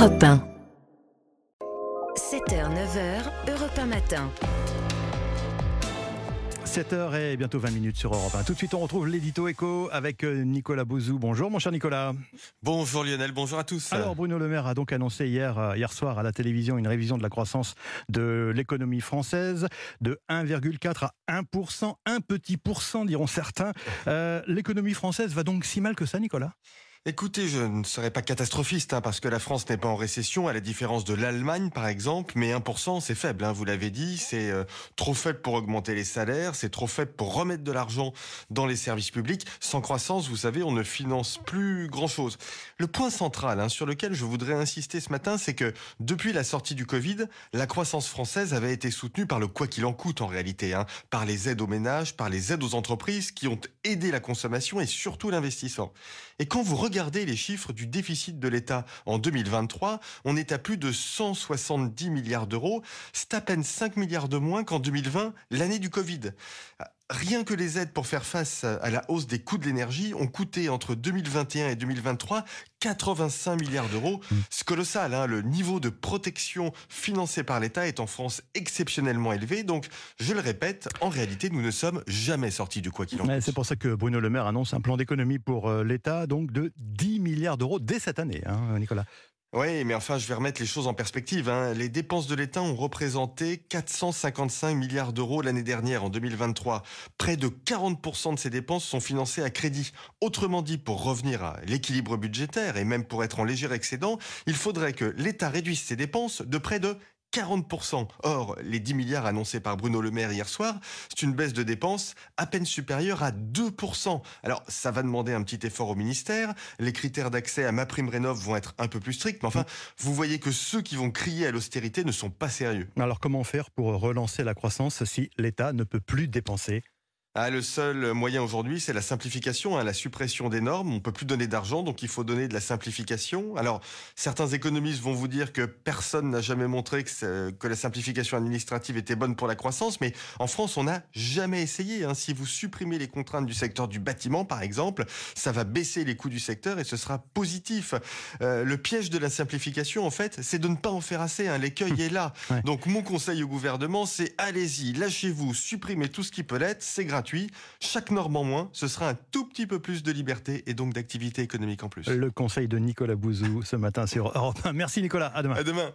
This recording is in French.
Europe 1. 7h, 9h, Europe 1 matin. 7h et bientôt 20 minutes sur Europe 1. Tout de suite, on retrouve l'édito éco avec euh, Nicolas Bouzou. Bonjour, mon cher Nicolas. Bonjour Lionel, bonjour à tous. Alors, Bruno Le Maire a donc annoncé hier, euh, hier soir à la télévision une révision de la croissance de l'économie française de 1,4 à 1%, un petit pourcent, diront certains. Euh, l'économie française va donc si mal que ça, Nicolas? Écoutez, je ne serais pas catastrophiste, hein, parce que la France n'est pas en récession, à la différence de l'Allemagne, par exemple, mais 1%, c'est faible, hein, vous l'avez dit, c'est euh, trop faible pour augmenter les salaires, c'est trop faible pour remettre de l'argent dans les services publics. Sans croissance, vous savez, on ne finance plus grand-chose. Le point central hein, sur lequel je voudrais insister ce matin, c'est que depuis la sortie du Covid, la croissance française avait été soutenue par le quoi qu'il en coûte en réalité, par les aides aux ménages, par les aides aux entreprises qui ont aidé la consommation et surtout l'investissement. Et quand vous regardez les chiffres du déficit de l'État en 2023, on est à plus de 170 milliards d'euros. C'est à peine 5 milliards de moins qu'en 2020, l'année du Covid. Rien que les aides pour faire face à la hausse des coûts de l'énergie ont coûté entre 2021 et 2023 85 milliards d'euros. C'est colossal. Hein le niveau de protection financé par l'État est en France exceptionnellement élevé. Donc, je le répète, en réalité, nous ne sommes jamais sortis du quoi qu'il en coûte. C'est pour ça que Bruno Le Maire annonce un plan d'économie pour euh, l'État, donc de 10 milliards d'euros dès cette année, hein, Nicolas. Oui, mais enfin, je vais remettre les choses en perspective. Hein. Les dépenses de l'État ont représenté 455 milliards d'euros l'année dernière, en 2023. Près de 40% de ces dépenses sont financées à crédit. Autrement dit, pour revenir à l'équilibre budgétaire et même pour être en léger excédent, il faudrait que l'État réduise ses dépenses de près de 40%. Or, les 10 milliards annoncés par Bruno Le Maire hier soir, c'est une baisse de dépenses à peine supérieure à 2%. Alors, ça va demander un petit effort au ministère. Les critères d'accès à ma prime rénov vont être un peu plus stricts. Mais enfin, vous voyez que ceux qui vont crier à l'austérité ne sont pas sérieux. Alors, comment faire pour relancer la croissance si l'État ne peut plus dépenser? Ah, le seul moyen aujourd'hui, c'est la simplification, hein, la suppression des normes. On peut plus donner d'argent, donc il faut donner de la simplification. Alors, certains économistes vont vous dire que personne n'a jamais montré que, que, la simplification administrative était bonne pour la croissance, mais en France, on n'a jamais essayé. Hein. Si vous supprimez les contraintes du secteur du bâtiment, par exemple, ça va baisser les coûts du secteur et ce sera positif. Euh, le piège de la simplification, en fait, c'est de ne pas en faire assez. Hein. L'écueil est là. Donc, mon conseil au gouvernement, c'est allez-y, lâchez-vous, supprimez tout ce qui peut l'être, c'est grave chaque norme en moins, ce sera un tout petit peu plus de liberté et donc d'activité économique en plus. Le conseil de Nicolas Bouzou ce matin sur Europe 1. Merci Nicolas, à demain. À demain.